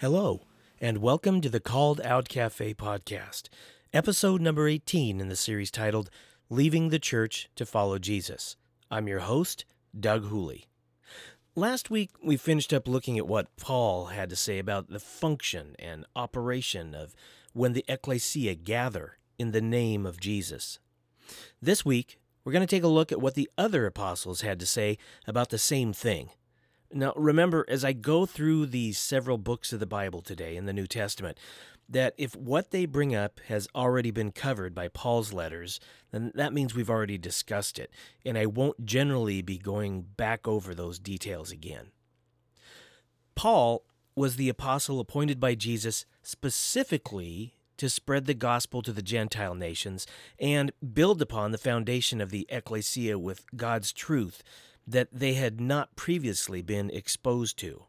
Hello, and welcome to the Called Out Cafe podcast, episode number 18 in the series titled Leaving the Church to Follow Jesus. I'm your host, Doug Hooley. Last week, we finished up looking at what Paul had to say about the function and operation of when the ecclesia gather in the name of Jesus. This week, we're going to take a look at what the other apostles had to say about the same thing. Now, remember, as I go through these several books of the Bible today in the New Testament, that if what they bring up has already been covered by Paul's letters, then that means we've already discussed it, and I won't generally be going back over those details again. Paul was the apostle appointed by Jesus specifically to spread the gospel to the Gentile nations and build upon the foundation of the ecclesia with God's truth that they had not previously been exposed to.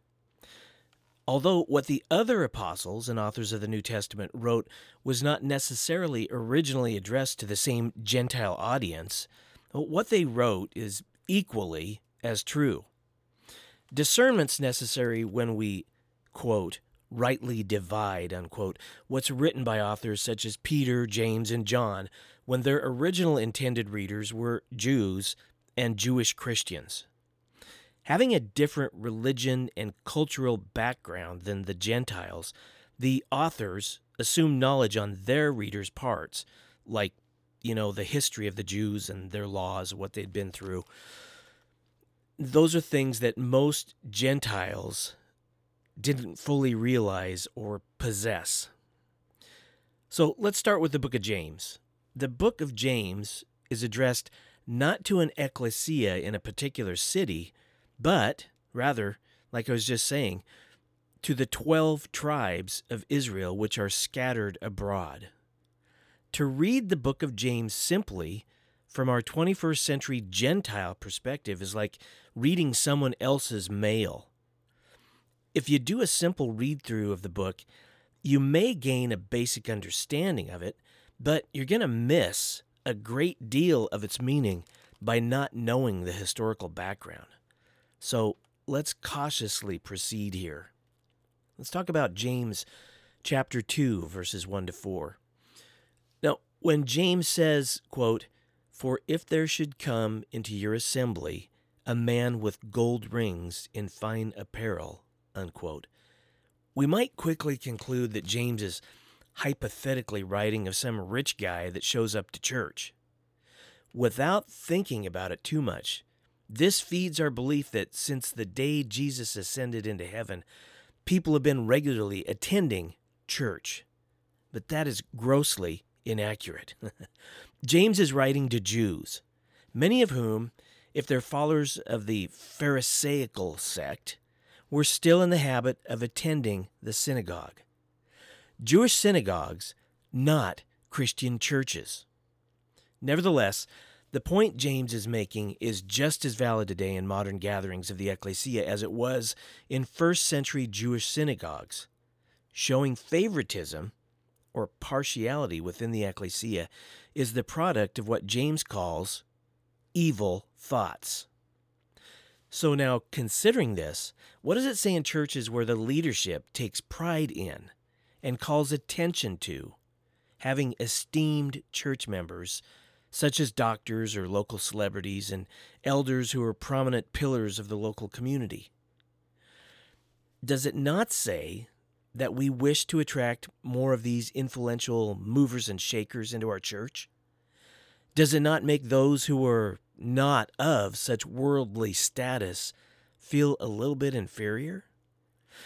Although what the other apostles and authors of the New Testament wrote was not necessarily originally addressed to the same Gentile audience, what they wrote is equally as true. Discernment's necessary when we, quote, rightly divide, unquote, what's written by authors such as Peter, James, and John when their original intended readers were Jews and Jewish Christians. Having a different religion and cultural background than the Gentiles, the authors assume knowledge on their readers' parts, like, you know, the history of the Jews and their laws, what they'd been through. Those are things that most Gentiles didn't fully realize or possess. So let's start with the book of James. The book of James is addressed not to an ecclesia in a particular city, but rather, like I was just saying, to the 12 tribes of Israel which are scattered abroad. To read the book of James simply from our 21st century Gentile perspective is like reading someone else's mail. If you do a simple read through of the book, you may gain a basic understanding of it, but you're going to miss a great deal of its meaning by not knowing the historical background. So let's cautiously proceed here. Let's talk about James chapter 2 verses 1 to 4. Now, when James says, quote, "For if there should come into your assembly a man with gold rings in fine apparel, unquote. We might quickly conclude that James is hypothetically writing of some rich guy that shows up to church. Without thinking about it too much, this feeds our belief that since the day Jesus ascended into heaven, people have been regularly attending church. But that is grossly inaccurate. James is writing to Jews, many of whom, if they're followers of the Pharisaical sect, were still in the habit of attending the synagogue. Jewish synagogues, not Christian churches. Nevertheless, the point James is making is just as valid today in modern gatherings of the ecclesia as it was in first century Jewish synagogues. Showing favoritism or partiality within the ecclesia is the product of what James calls evil thoughts. So, now considering this, what does it say in churches where the leadership takes pride in and calls attention to having esteemed church members, such as doctors or local celebrities and elders who are prominent pillars of the local community? Does it not say that we wish to attract more of these influential movers and shakers into our church? Does it not make those who are not of such worldly status feel a little bit inferior?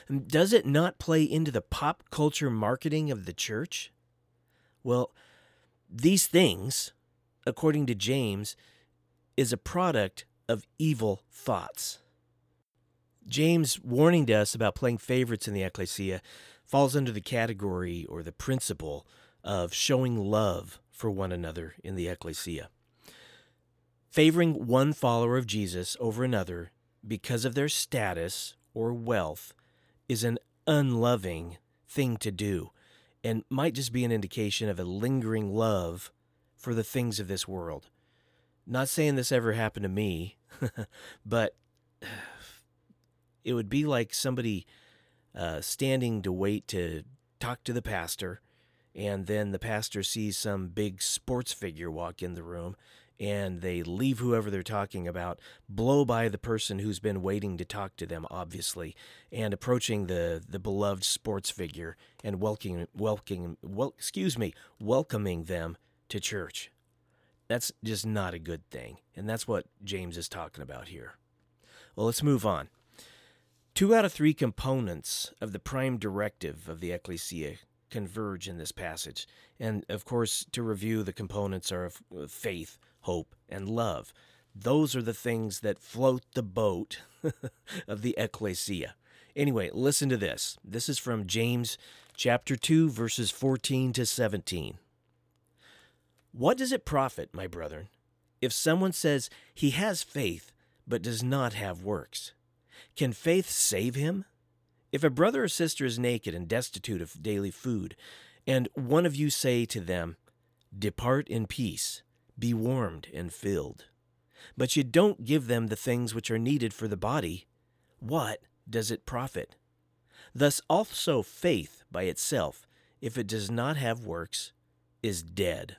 Um, does it not play into the pop culture marketing of the church? Well, these things, according to James, is a product of evil thoughts. James' warning to us about playing favorites in the ecclesia falls under the category or the principle of showing love for one another in the ecclesia. Favoring one follower of Jesus over another because of their status or wealth is an unloving thing to do and might just be an indication of a lingering love for the things of this world. Not saying this ever happened to me, but it would be like somebody uh, standing to wait to talk to the pastor, and then the pastor sees some big sports figure walk in the room, and they leave whoever they're talking about, blow by the person who's been waiting to talk to them, obviously, and approaching the, the beloved sports figure and welcoming, welcoming, well, excuse me, welcoming them to church. That's just not a good thing, and that's what James is talking about here. Well, let's move on. Two out of three components of the prime directive of the ecclesia converge in this passage. And of course, to review, the components are of faith, hope, and love. Those are the things that float the boat of the ecclesia. Anyway, listen to this. This is from James chapter 2 verses 14 to 17. What does it profit, my brethren, if someone says he has faith but does not have works? Can faith save him? If a brother or sister is naked and destitute of daily food, and one of you say to them, Depart in peace, be warmed and filled, but you don't give them the things which are needed for the body, what does it profit? Thus also faith by itself, if it does not have works, is dead.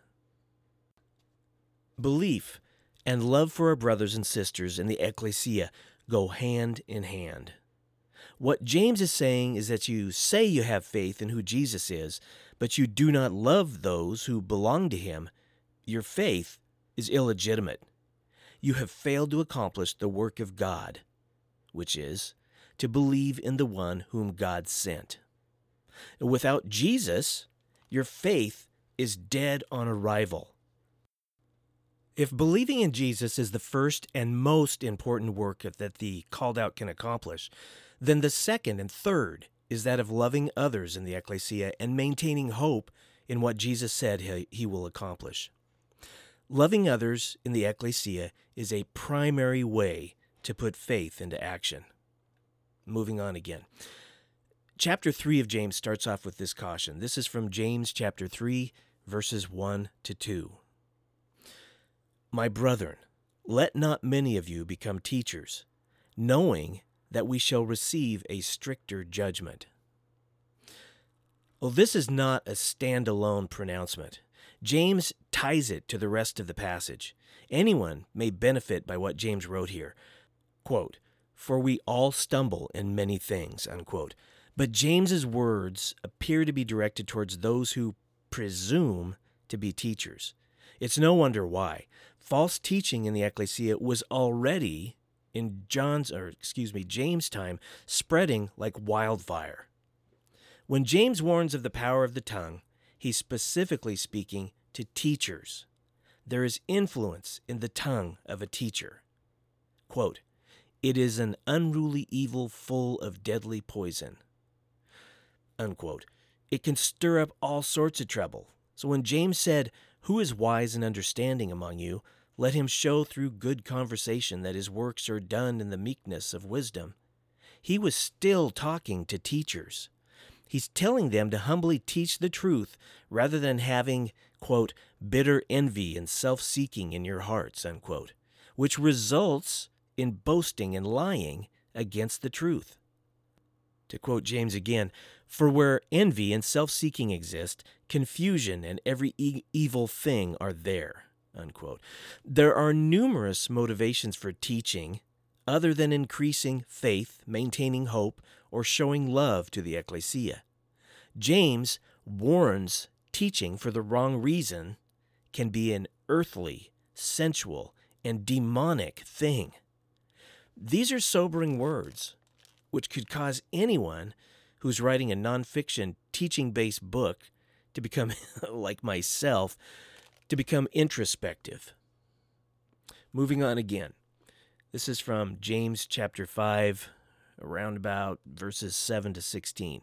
Belief and love for our brothers and sisters in the ecclesia go hand in hand. What James is saying is that you say you have faith in who Jesus is, but you do not love those who belong to him. Your faith is illegitimate. You have failed to accomplish the work of God, which is to believe in the one whom God sent. Without Jesus, your faith is dead on arrival. If believing in Jesus is the first and most important work that the called out can accomplish, then the second and third is that of loving others in the ecclesia and maintaining hope in what Jesus said he, will accomplish. Loving others in the ecclesia is a primary way to put faith into action. Moving on again. Chapter 3 of James starts off with this caution. This is from James chapter 3, verses 1 to 2. My brethren, let not many of you become teachers, knowing that we shall receive a stricter judgment. Well, this is not a standalone pronouncement. James ties it to the rest of the passage. Anyone may benefit by what James wrote here. Quote, For we all stumble in many things, unquote. But James's words appear to be directed towards those who presume to be teachers. It's no wonder why. False teaching in the ecclesia was already in John's or excuse me, James' time spreading like wildfire. When James warns of the power of the tongue, he's specifically speaking to teachers. There is influence in the tongue of a teacher. Quote, it is an unruly evil full of deadly poison. Unquote. It can stir up all sorts of trouble. So when James said, who is wise and understanding among you? Let him show through good conversation that his works are done in the meekness of wisdom. He was still talking to teachers. He's telling them to humbly teach the truth rather than having, quote, bitter envy and self seeking in your hearts, unquote, which results in boasting and lying against the truth. To quote James again, for where envy and self seeking exist, confusion and every e- evil thing are there. Unquote. There are numerous motivations for teaching other than increasing faith, maintaining hope, or showing love to the ecclesia. James warns teaching for the wrong reason can be an earthly, sensual, and demonic thing. These are sobering words, which could cause anyone who's writing a nonfiction teaching based book to become like myself, to become introspective. Moving on again. This is from James chapter 5, around about verses 7 to 16.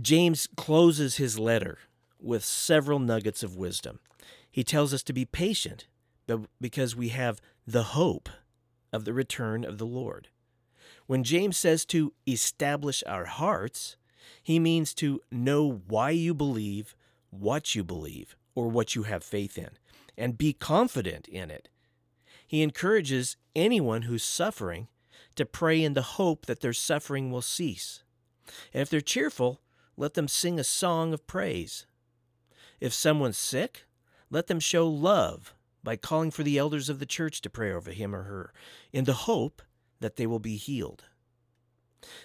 James closes his letter with several nuggets of wisdom. He tells us to be patient because we have the hope of the return of the Lord. When James says to establish our hearts, he means to know why you believe, what you believe, or what you have faith in, and be confident in it He encourages anyone who's suffering to pray in the hope that their suffering will cease. And if they're cheerful, let them sing a song of praise. If someone's sick, let them show love by calling for the elders of the church to pray over him or her in the hope that they will be healed.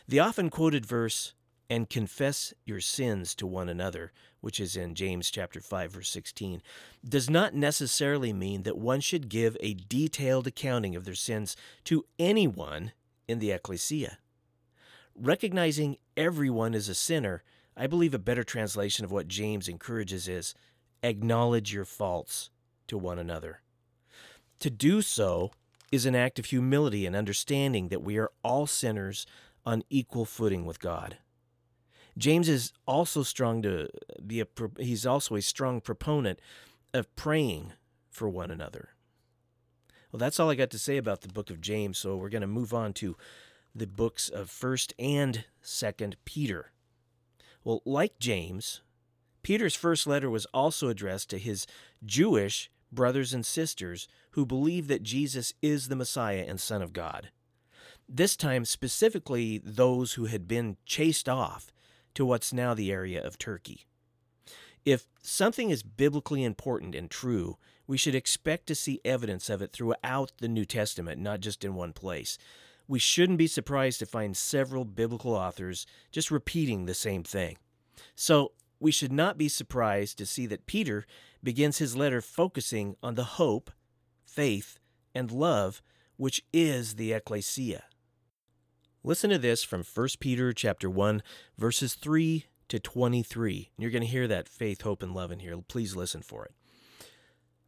The often quoted verse, and confess your sins to one another, which is in James chapter 5 verse 16, does not necessarily mean that one should give a detailed accounting of their sins to anyone in the ecclesia. Recognizing everyone is a sinner, I believe a better translation of what James encourages is acknowledge your faults to one another. To do so is an act of humility and understanding that we are all sinners on equal footing with God. James is also strong to be a he's also a strong proponent of praying for one another. Well, that's all I got to say about the book of James, so we're going to move on to the books of 1st and 2nd Peter. Well, like James, Peter's first letter was also addressed to his Jewish brothers and sisters who believe that Jesus is the Messiah and Son of God. This time, specifically those who had been chased off to what's now the area of Turkey. If something is biblically important and true, we should expect to see evidence of it throughout the New Testament, not just in one place. We shouldn't be surprised to find several biblical authors just repeating the same thing. So, we should not be surprised to see that Peter begins his letter focusing on the hope, faith, and love which is the ecclesia. Listen to this from 1 Peter chapter 1 verses 3 to 23. You're going to hear that faith, hope and love in here. Please listen for it.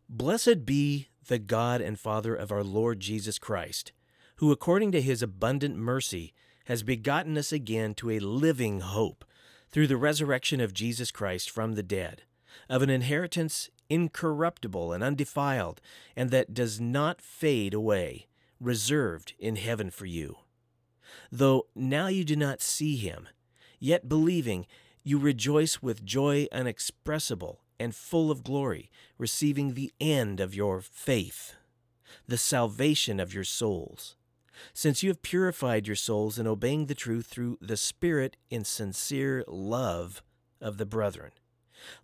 Blessed be the God and Father of our Lord Jesus Christ, who according to his abundant mercy has begotten us again to a living hope through the resurrection of Jesus Christ from the dead, of an inheritance incorruptible and undefiled, and that does not fade away, reserved in heaven for you. Though now you do not see him, yet believing, you rejoice with joy unexpressible and full of glory, receiving the end of your faith, the salvation of your souls since you have purified your souls in obeying the truth through the Spirit in sincere love of the brethren.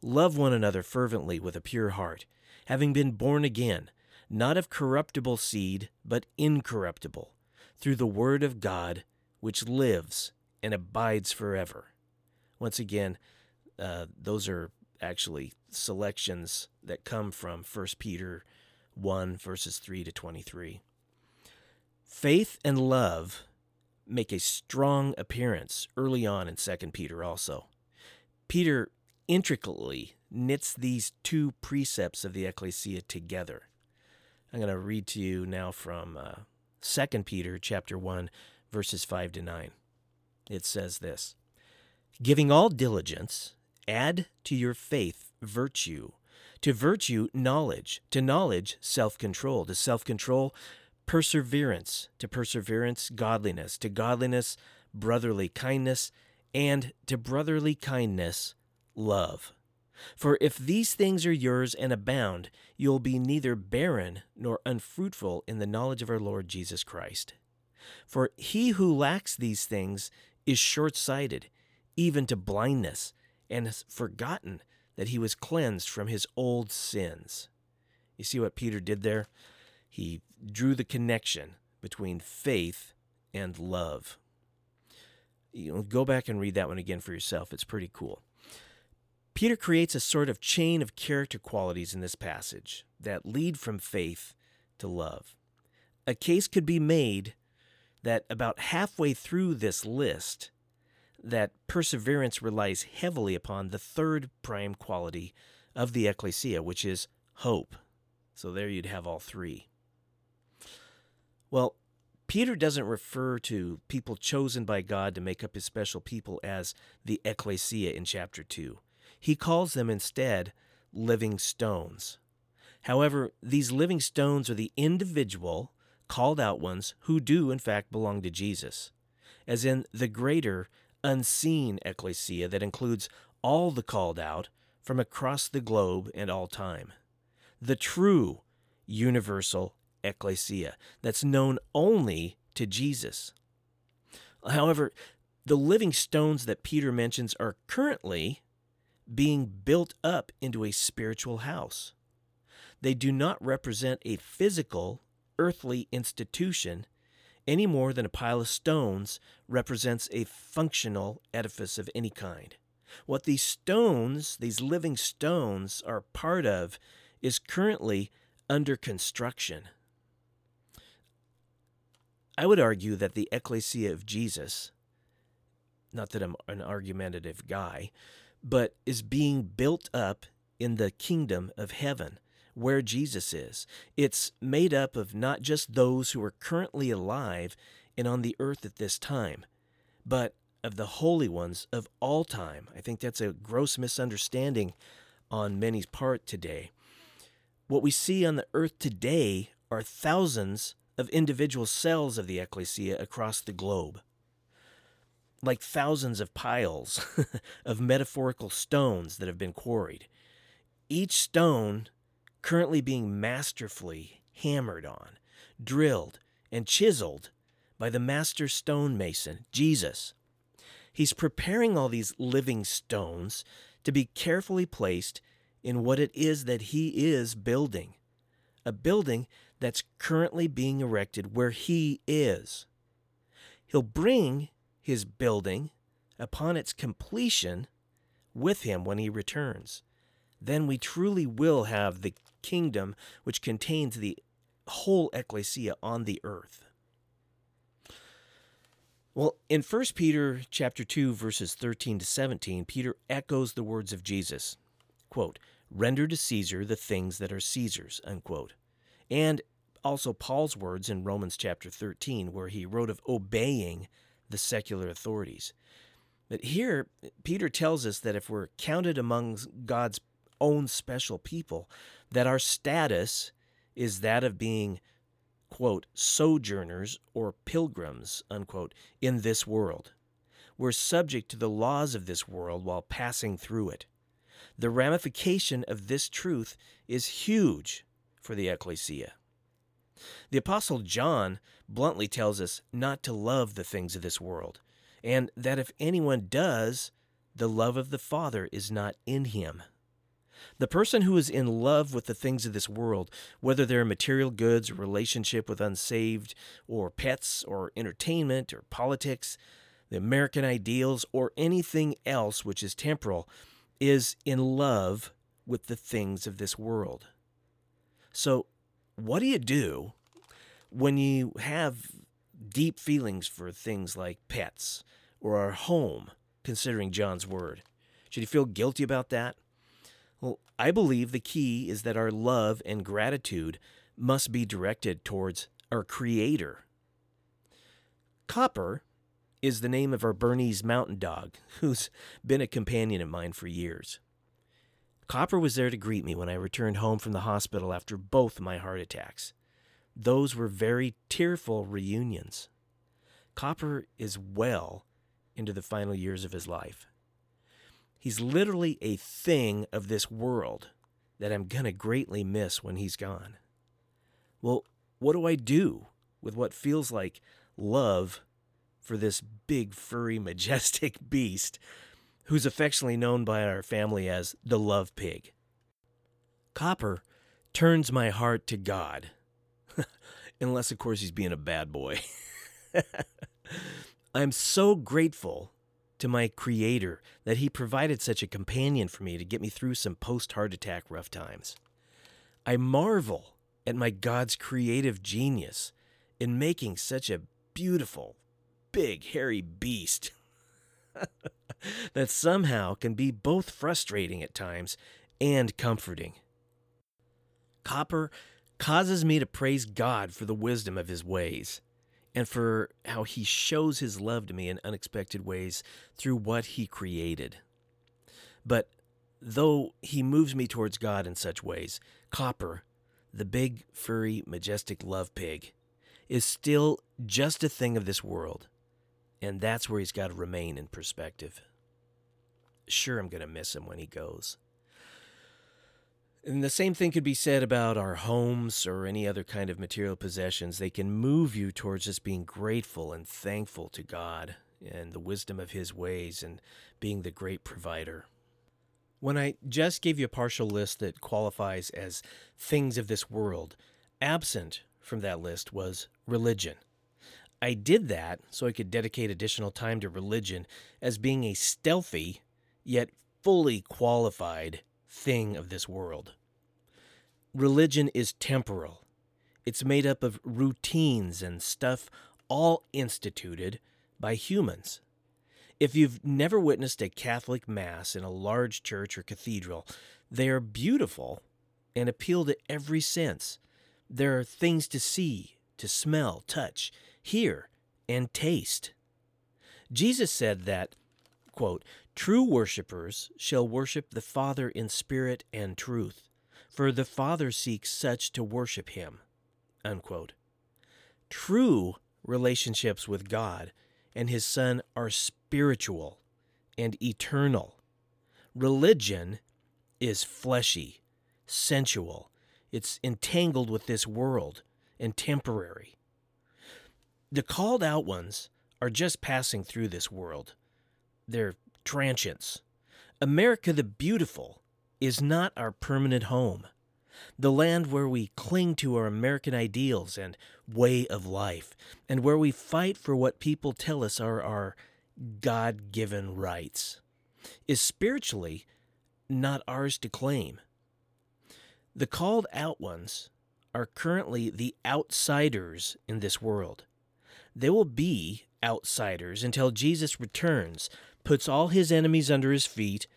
Love one another fervently with a pure heart, having been born again, not of corruptible seed, but incorruptible, through the Word of God, which lives and abides forever. Once again, uh, those are actually selections that come from 1 Peter 1, verses 3 to 23. Faith and love make a strong appearance early on in 2 Peter also. Peter intricately knits these two precepts of the ecclesia together. I'm going to read to you now from uh, 2 Peter chapter 1 verses 5 to 9. It says this: Giving all diligence, add to your faith virtue, to virtue knowledge, to knowledge self-control, to self-control perseverance, to perseverance, godliness, to godliness, brotherly kindness, and to brotherly kindness, love. For if these things are yours and abound, you'll be neither barren nor unfruitful in the knowledge of our Lord Jesus Christ. For he who lacks these things is short sighted, even to blindness, and has forgotten that he was cleansed from his old sins. You see what Peter did there? He drew the connection between faith and love. You know, go back and read that one again for yourself. It's pretty cool. Peter creates a sort of chain of character qualities in this passage that lead from faith to love. A case could be made that about halfway through this list, that perseverance relies heavily upon the third prime quality of the ecclesia, which is hope. So there you'd have all three. Well, Peter doesn't refer to people chosen by God to make up his special people as the ecclesia in chapter 2. He calls them instead living stones. However, these living stones are the individual, called out ones who do, in fact, belong to Jesus, as in the greater, unseen ecclesia that includes all the called out from across the globe and all time. The true, universal ecclesia that's known only to Jesus. However, the living stones that Peter mentions are currently being built up into a spiritual house. They do not represent a physical, earthly institution any more than a pile of stones represents a functional edifice of any kind. What these stones, these living stones, are part of is currently under construction. I would argue that the ecclesia of Jesus, not that I'm an argumentative guy, but is being built up in the kingdom of heaven where Jesus is. It's made up of not just those who are currently alive and on the earth at this time, but of the holy ones of all time. I think that's a gross misunderstanding on many's part today. What we see on the earth today are thousands of individual cells of the ecclesia across the globe. Like thousands of piles of metaphorical stones that have been quarried. Each stone currently being masterfully hammered on, drilled, and chiseled by the master stonemason, Jesus. He's preparing all these living stones to be carefully placed in what it is that he is building. A building that's currently being erected where he is. He'll bring his building upon its completion with him when he returns. Then we truly will have the kingdom which contains the whole ecclesia on the earth. Well, in 1 Peter chapter 2 verses 13 to 17, Peter echoes the words of Jesus. Quote, "Render to Caesar the things that are Caesar's." Unquote. And also Paul's words in Romans chapter 13 where he wrote of obeying the secular authorities. But here Peter tells us that if we're counted among God's own special people, that our status is that of being, quote, sojourners or pilgrims, unquote, in this world. We're subject to the laws of this world while passing through it. The ramification of this truth is huge for the ecclesia. The Apostle John bluntly tells us not to love the things of this world, and that if anyone does, the love of the Father is not in him. The person who is in love with the things of this world, whether they're material goods, relationship with unsaved, or pets, or entertainment, or politics, the American ideals, or anything else which is temporal, is in love with the things of this world. So, what do you do when you have deep feelings for things like pets or our home, considering John's word? Should you feel guilty about that? Well, I believe the key is that our love and gratitude must be directed towards our Creator. Copper is the name of our Bernese mountain dog, who's been a companion of mine for years. Copper was there to greet me when I returned home from the hospital after both my heart attacks. Those were very tearful reunions. Copper is well into the final years of his life. He's literally a thing of this world that I'm going to greatly miss when he's gone. Well, what do I do with what feels like love for this big, furry, majestic beast who's affectionately known by our family as the love pig? Copper turns my heart to God. Unless, of course, he's being a bad boy. I'm so grateful to my Creator that He provided such a companion for me to get me through some post heart attack rough times. I marvel at my God's creative genius in making such a beautiful, big, hairy beast that somehow can be both frustrating at times and comforting. Copper causes me to praise God for the wisdom of his ways and for how he shows his love to me in unexpected ways through what he created. But though he moves me towards God in such ways, Copper, the big, furry, majestic love pig, is still just a thing of this world. And that's where he's got to remain in perspective. Sure, I'm going to miss him when he goes. And the same thing could be said about our homes or any other kind of material possessions. They can move you towards just being grateful and thankful to God and the wisdom of His ways and being the great provider. When I just gave you a partial list that qualifies as things of this world, absent from that list was religion. I did that so I could dedicate additional time to religion as being a stealthy, yet fully qualified thing of this world. Religion is temporal. It's made up of routines and stuff all instituted by humans. If you've never witnessed a Catholic Mass in a large church or cathedral, they are beautiful and appeal to every sense. There are things to see, to smell, touch, hear, and taste. Jesus said that, quote, True worshippers shall worship the Father in spirit and truth, for the Father seeks such to worship him. Unquote. True relationships with God and his Son are spiritual and eternal. Religion is fleshy, sensual, it's entangled with this world and temporary. The called out ones are just passing through this world. They're transients. America the Beautiful is not our permanent home. The land where we cling to our American ideals and way of life, and where we fight for what people tell us are our God given rights, is spiritually not ours to claim. The called out ones are currently the outsiders in this world. They will be outsiders until Jesus returns, puts all his enemies under his feet,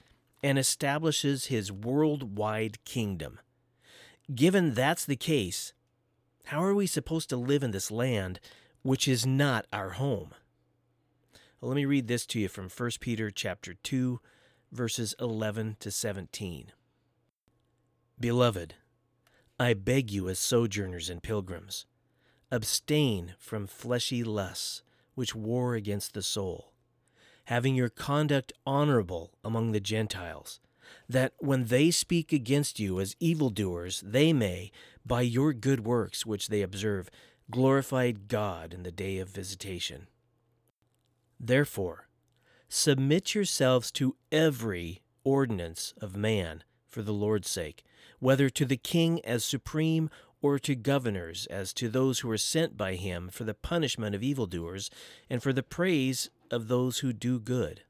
and establishes his worldwide kingdom. Given that's the case, how are we supposed to live in this land which is not our home? Well, let me read this to you from 1 Peter chapter 2 verses 11 to 17. Beloved, I beg you as sojourners and pilgrims, abstain from fleshy lusts which war against the soul, having your conduct honorable among the Gentiles, that when they speak against you as evildoers, they may, by your good works which they observe, glorify God in the day of visitation. Therefore, submit yourselves to every ordinance of man for the Lord's sake, whether to the king as supreme or to governors as to those who are sent by him for the punishment of evildoers and for the praise of those who do good.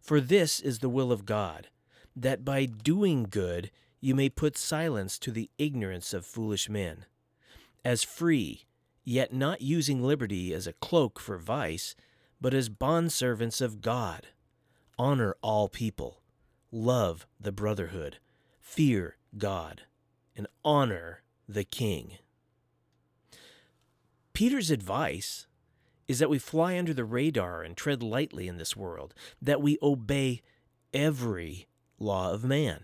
For this is the will of God, that by doing good you may put silence to the ignorance of foolish men. As free, yet not using liberty as a cloak for vice, but as bondservants of God. Honor all people love the brotherhood, fear God, and honor the king. Peter's advice is that we fly under the radar and tread lightly in this world, that we obey every law of man.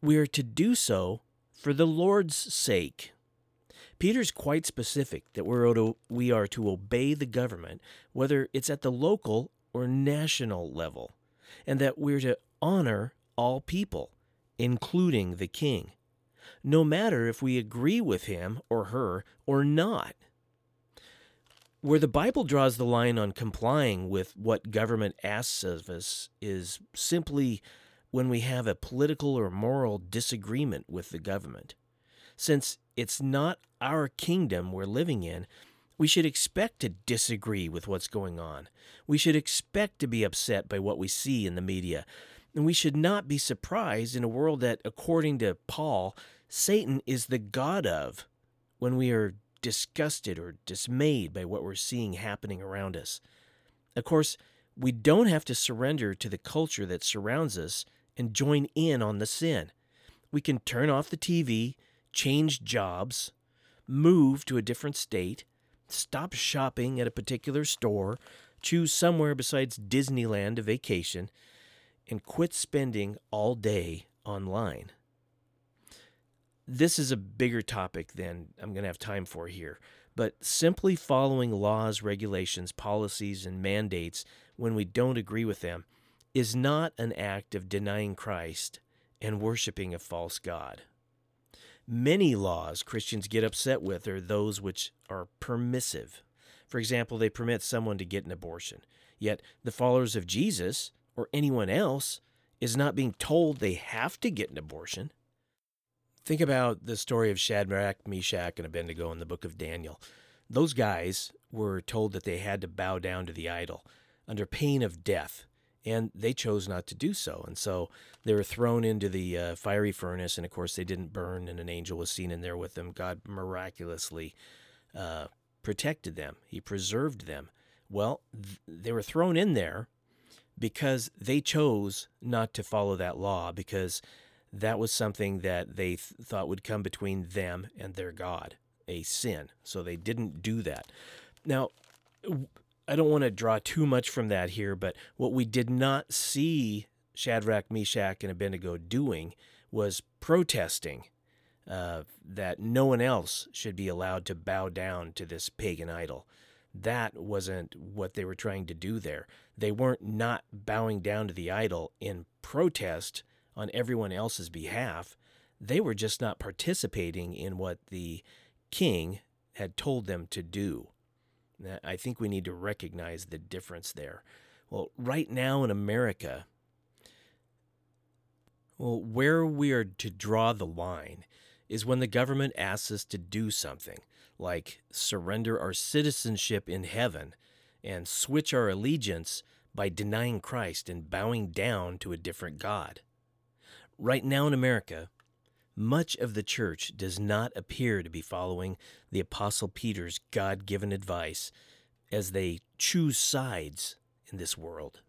We are to do so for the Lord's sake. Peter's quite specific that we're to, we are to obey the government, whether it's at the local or national level, and that we're to honor all people, including the king, no matter if we agree with him or her or not. Where the Bible draws the line on complying with what government asks of us is simply when we have a political or moral disagreement with the government. Since it's not our kingdom we're living in, we should expect to disagree with what's going on. We should expect to be upset by what we see in the media. And we should not be surprised in a world that, according to Paul, Satan is the God of when we are disgusted or dismayed by what we're seeing happening around us. Of course, we don't have to surrender to the culture that surrounds us and join in on the sin. We can turn off the TV, change jobs, move to a different state, stop shopping at a particular store, choose somewhere besides Disneyland to vacation, and quit spending all day online. This is a bigger topic than I'm going to have time for here, but simply following laws, regulations, policies, and mandates when we don't agree with them is not an act of denying Christ and worshiping a false God. Many laws Christians get upset with are those which are permissive. For example, they permit someone to get an abortion. Yet the followers of Jesus or anyone else is not being told they have to get an abortion. Think about the story of Shadrach, Meshach, and Abednego in the book of Daniel. Those guys were told that they had to bow down to the idol under pain of death, and they chose not to do so. And so they were thrown into the uh, fiery furnace, and of course, they didn't burn, and an angel was seen in there with them. God miraculously uh, protected them, He preserved them. Well, th- they were thrown in there because they chose not to follow that law, because that was something that they th- thought would come between them and their God, a sin. So they didn't do that. Now, I don't want to draw too much from that here, but what we did not see Shadrach, Meshach, and Abednego doing was protesting uh, that no one else should be allowed to bow down to this pagan idol. That wasn't what they were trying to do there. They weren't not bowing down to the idol in protest on everyone else's behalf. They were just not participating in what the king had told them to do. I think we need to recognize the difference there. Well, right now in America, well, where we are to draw the line is when the government asks us to do something, like surrender our citizenship in heaven and switch our allegiance by denying Christ and bowing down to a different God. Right now in America, much of the church does not appear to be following the Apostle Peter's God given advice as they choose sides in this world.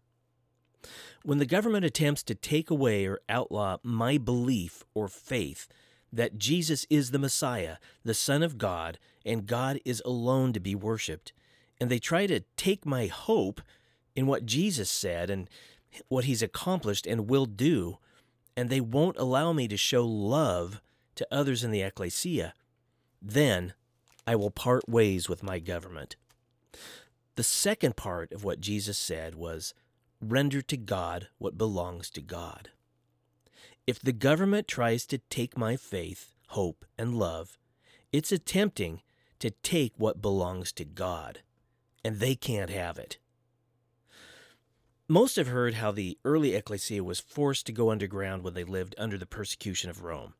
When the government attempts to take away or outlaw my belief or faith that Jesus is the Messiah, the Son of God, and God is alone to be worshiped, and they try to take my hope in what Jesus said and what he's accomplished and will do, and they won't allow me to show love to others in the ecclesia, then I will part ways with my government. The second part of what Jesus said was, Render to God what belongs to God. If the government tries to take my faith, hope, and love, it's attempting to take what belongs to God, and they can't have it. Most have heard how the early ecclesia was forced to go underground when they lived under the persecution of Rome.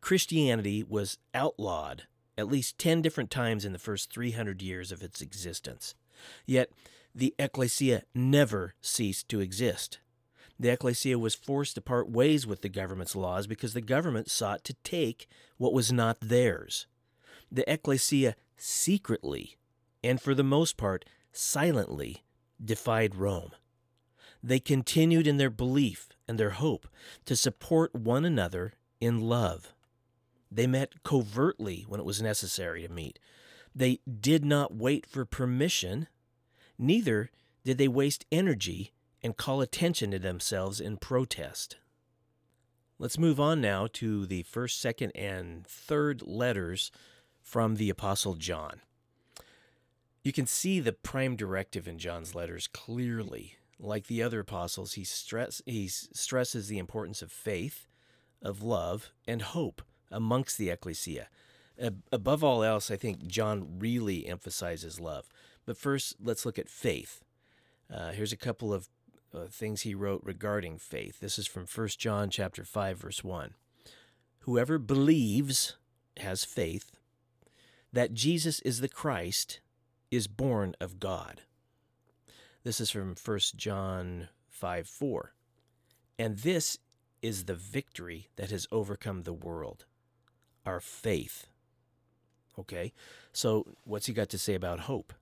Christianity was outlawed at least 10 different times in the first 300 years of its existence. Yet, the ecclesia never ceased to exist. The ecclesia was forced to part ways with the government's laws because the government sought to take what was not theirs. The ecclesia secretly, and for the most part silently, defied Rome. They continued in their belief and their hope to support one another in love. They met covertly when it was necessary to meet. They did not wait for permission, neither did they waste energy and call attention to themselves in protest. Let's move on now to the first, second, and third letters from the Apostle John. You can see the prime directive in John's letters clearly like the other apostles, he, stress, he stresses the importance of faith, of love, and hope amongst the ecclesia. Above all else, I think John really emphasizes love. But first, let's look at faith. Uh, here's a couple of uh, things he wrote regarding faith. This is from 1 John chapter 5 verse 1. Whoever believes has faith that Jesus is the Christ is born of God. This is from 1 John 5 4. And this is the victory that has overcome the world our faith. Okay, so what's he got to say about hope?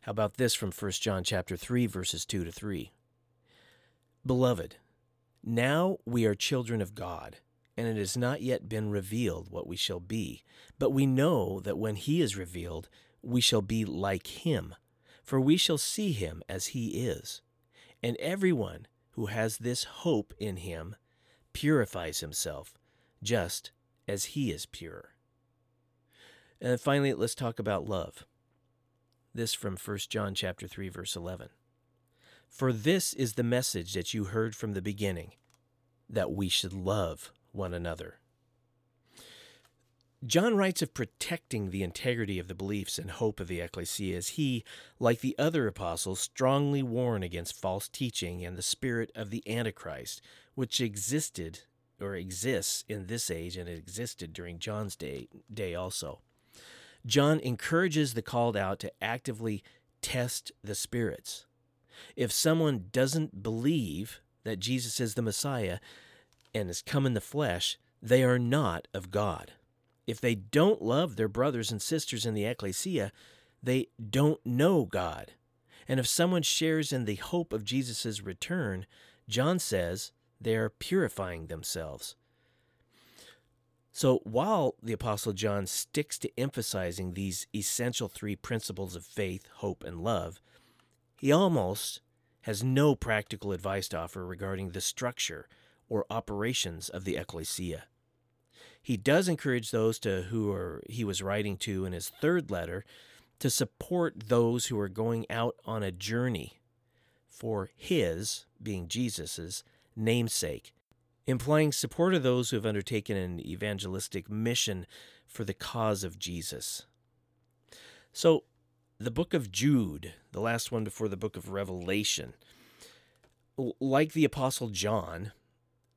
How about this from 1 John chapter 3 verses 2 to 3? Beloved, now we are children of God, and it has not yet been revealed what we shall be, but we know that when he is revealed, we shall be like him for we shall see him as he is. And everyone who has this hope in him purifies himself, just as he is pure. And finally, let's talk about love. This from 1 John chapter 3 verse 11. For this is the message that you heard from the beginning, that we should love one another. John writes of protecting the integrity of the beliefs and hope of the ecclesia as he, like the other apostles, strongly warn against false teaching and the spirit of the Antichrist, which existed or exists in this age and it existed during John's day, day also. John encourages the called out to actively test the spirits. If someone doesn't believe that Jesus is the Messiah and has come in the flesh, they are not of God. If they don't love their brothers and sisters in the ecclesia, they don't know God. And if someone shares in the hope of Jesus' return, John says they are purifying themselves. So while the Apostle John sticks to emphasizing these essential three principles of faith, hope, and love, he almost has no practical advice to offer regarding the structure or operations of the ecclesia. He does encourage those to who are he was writing to in his third letter to support those who are going out on a journey for his, being Jesus's, namesake implying support of those who have undertaken an evangelistic mission for the cause of Jesus. So, the book of Jude, the last one before the book of Revelation, like the Apostle John,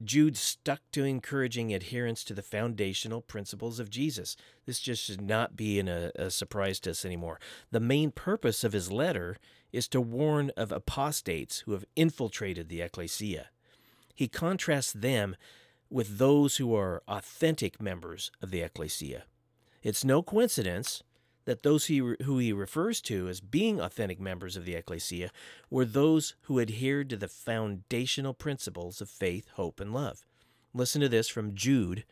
Jude stuck to encouraging adherence to the foundational principles of Jesus. This just should not be a, a surprise to us anymore. The main purpose of his letter is to warn of apostates who have infiltrated the ecclesia he contrasts them with those who are authentic members of the ecclesia. It's no coincidence that those he, who he refers to as being authentic members of the ecclesia were those who adhered to the foundational principles of faith, hope, and love. Listen to this from Jude,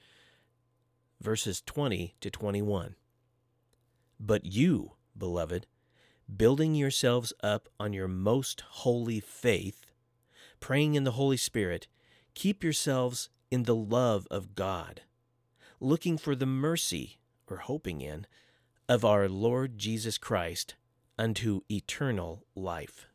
verses 20 to 21. But you, beloved, building yourselves up on your most holy faith, praying in the Holy Spirit, Keep yourselves in the love of God, looking for the mercy, or hoping in, of our Lord Jesus Christ unto eternal life.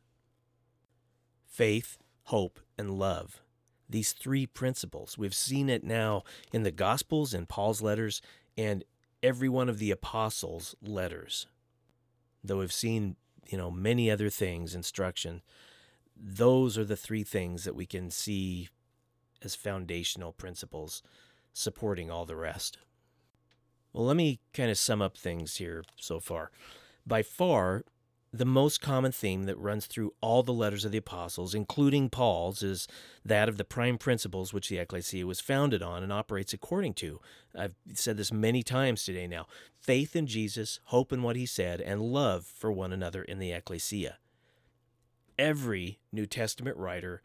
Faith, hope, and love. These three principles. We've seen it now in the Gospels, in Paul's letters, and every one of the apostles' letters. Though we've seen, you know, many other things, instruction, those are the three things that we can see as foundational principles supporting all the rest. Well, let me kind of sum up things here so far. By far, the most common theme that runs through all the letters of the apostles, including Paul's, is that of the prime principles which the ecclesia was founded on and operates according to. I've said this many times today now faith in Jesus, hope in what he said, and love for one another in the ecclesia. Every New Testament writer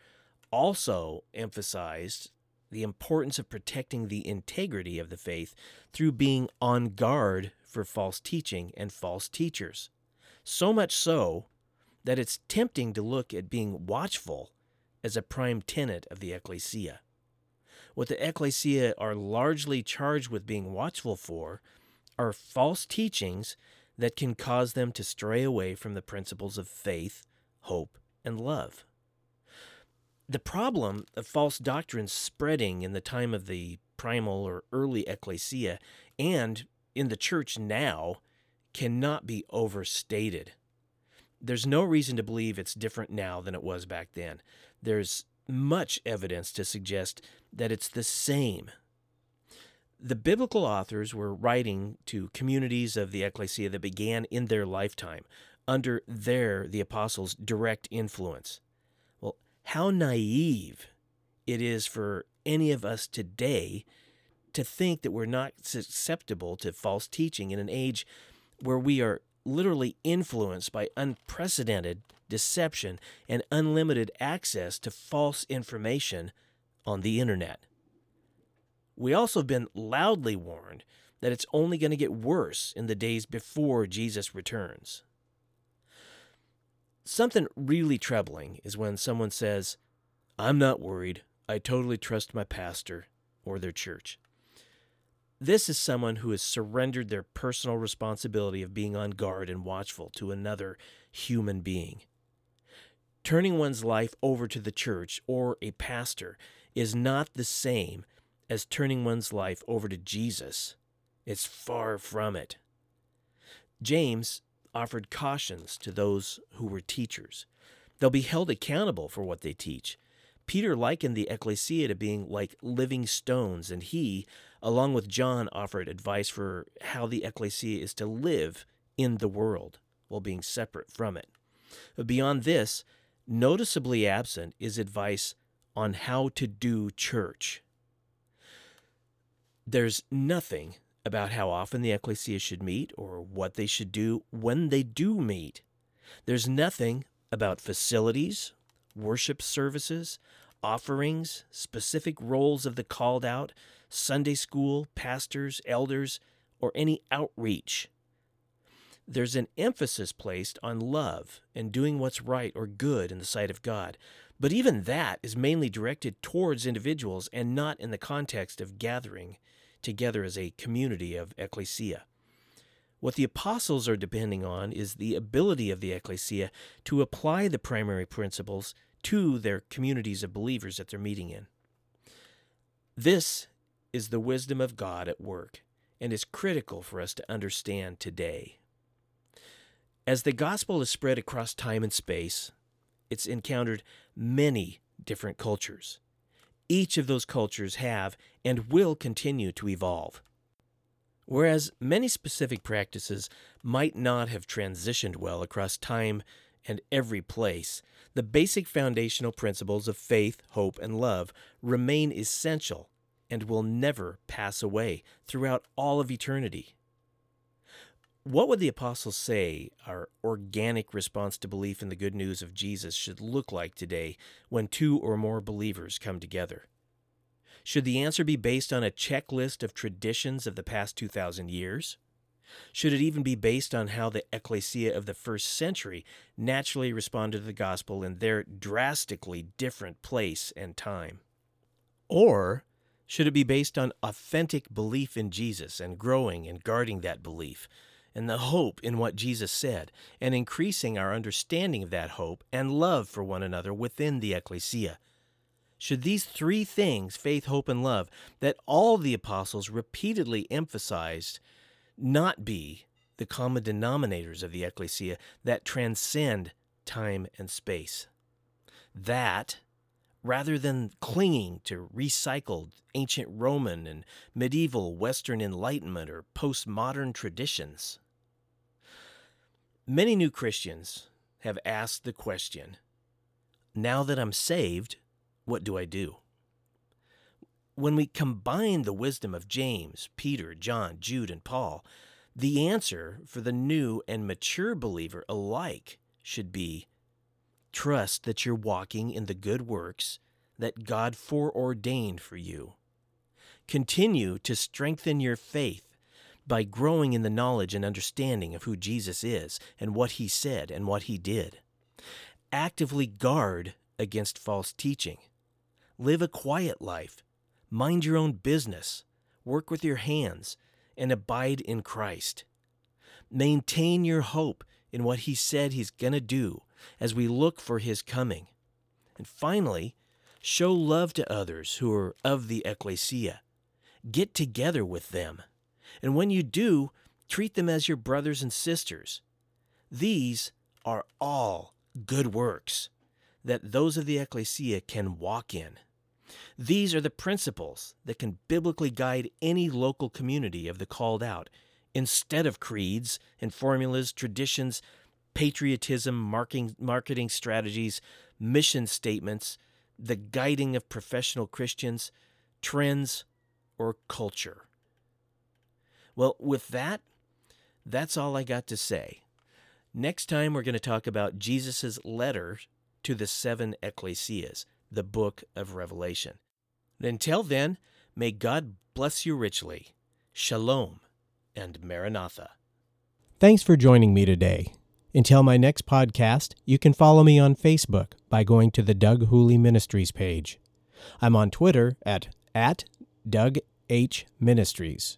also emphasized the importance of protecting the integrity of the faith through being on guard for false teaching and false teachers. So much so that it's tempting to look at being watchful as a prime tenet of the ecclesia. What the ecclesia are largely charged with being watchful for are false teachings that can cause them to stray away from the principles of faith, hope, and love the problem of false doctrines spreading in the time of the primal or early ecclesia and in the church now cannot be overstated. There's no reason to believe it's different now than it was back then. There's much evidence to suggest that it's the same. The biblical authors were writing to communities of the ecclesia that began in their lifetime under their, the apostles' direct influence how naive it is for any of us today to think that we're not susceptible to false teaching in an age where we are literally influenced by unprecedented deception and unlimited access to false information on the internet. We also have been loudly warned that it's only going to get worse in the days before Jesus returns. Something really troubling is when someone says, I'm not worried. I totally trust my pastor or their church. This is someone who has surrendered their personal responsibility of being on guard and watchful to another human being. Turning one's life over to the church or a pastor is not the same as turning one's life over to Jesus. It's far from it. James offered cautions to those who were teachers. They'll be held accountable for what they teach. Peter likened the ecclesia to being like living stones, and he, along with John, offered advice for how the ecclesia is to live in the world while being separate from it. But beyond this, noticeably absent is advice on how to do church. There's nothing about how often the ecclesia should meet or what they should do when they do meet. There's nothing about facilities, worship services, offerings, specific roles of the called out, Sunday school, pastors, elders, or any outreach. There's an emphasis placed on love and doing what's right or good in the sight of God. But even that is mainly directed towards individuals and not in the context of gathering together as a community of ecclesia. What the apostles are depending on is the ability of the ecclesia to apply the primary principles to their communities of believers that they're meeting in. This is the wisdom of God at work and is critical for us to understand today. As the gospel is spread across time and space, it's encountered many different cultures. Each of those cultures have and will continue to evolve. Whereas many specific practices might not have transitioned well across time and every place, the basic foundational principles of faith, hope, and love remain essential and will never pass away throughout all of eternity. What would the apostles say our organic response to belief in the good news of Jesus should look like today when two or more believers come together? Should the answer be based on a checklist of traditions of the past 2,000 years? Should it even be based on how the ecclesia of the first century naturally responded to the gospel in their drastically different place and time? Or should it be based on authentic belief in Jesus and growing and guarding that belief, and the hope in what Jesus said, and increasing our understanding of that hope and love for one another within the ecclesia? Should these three things, faith, hope, and love, that all the apostles repeatedly emphasized, not be the common denominators of the ecclesia that transcend time and space? That, rather than clinging to recycled ancient Roman and medieval Western Enlightenment or postmodern traditions. Many new Christians have asked the question now that I'm saved, what do I do? When we combine the wisdom of James, Peter, John, Jude, and Paul, the answer for the new and mature believer alike should be trust that you're walking in the good works that God foreordained for you. Continue to strengthen your faith by growing in the knowledge and understanding of who Jesus is and what he said and what he did. Actively guard against false teaching. Live a quiet life. Mind your own business. Work with your hands and abide in Christ. Maintain your hope in what He said He's going to do as we look for His coming. And finally, show love to others who are of the ecclesia. Get together with them. And when you do, treat them as your brothers and sisters. These are all good works that those of the ecclesia can walk in. These are the principles that can biblically guide any local community of the called out, instead of creeds and formulas, traditions, patriotism, marking, marketing strategies, mission statements, the guiding of professional Christians, trends, or culture. Well, with that, that's all I got to say. Next time, we're going to talk about Jesus' letter to the seven ecclesias the book of Revelation. Until then, may God bless you richly. Shalom and Maranatha. Thanks for joining me today. Until my next podcast, you can follow me on Facebook by going to the Doug Hooley Ministries page. I'm on Twitter at, at Doug H. Ministries,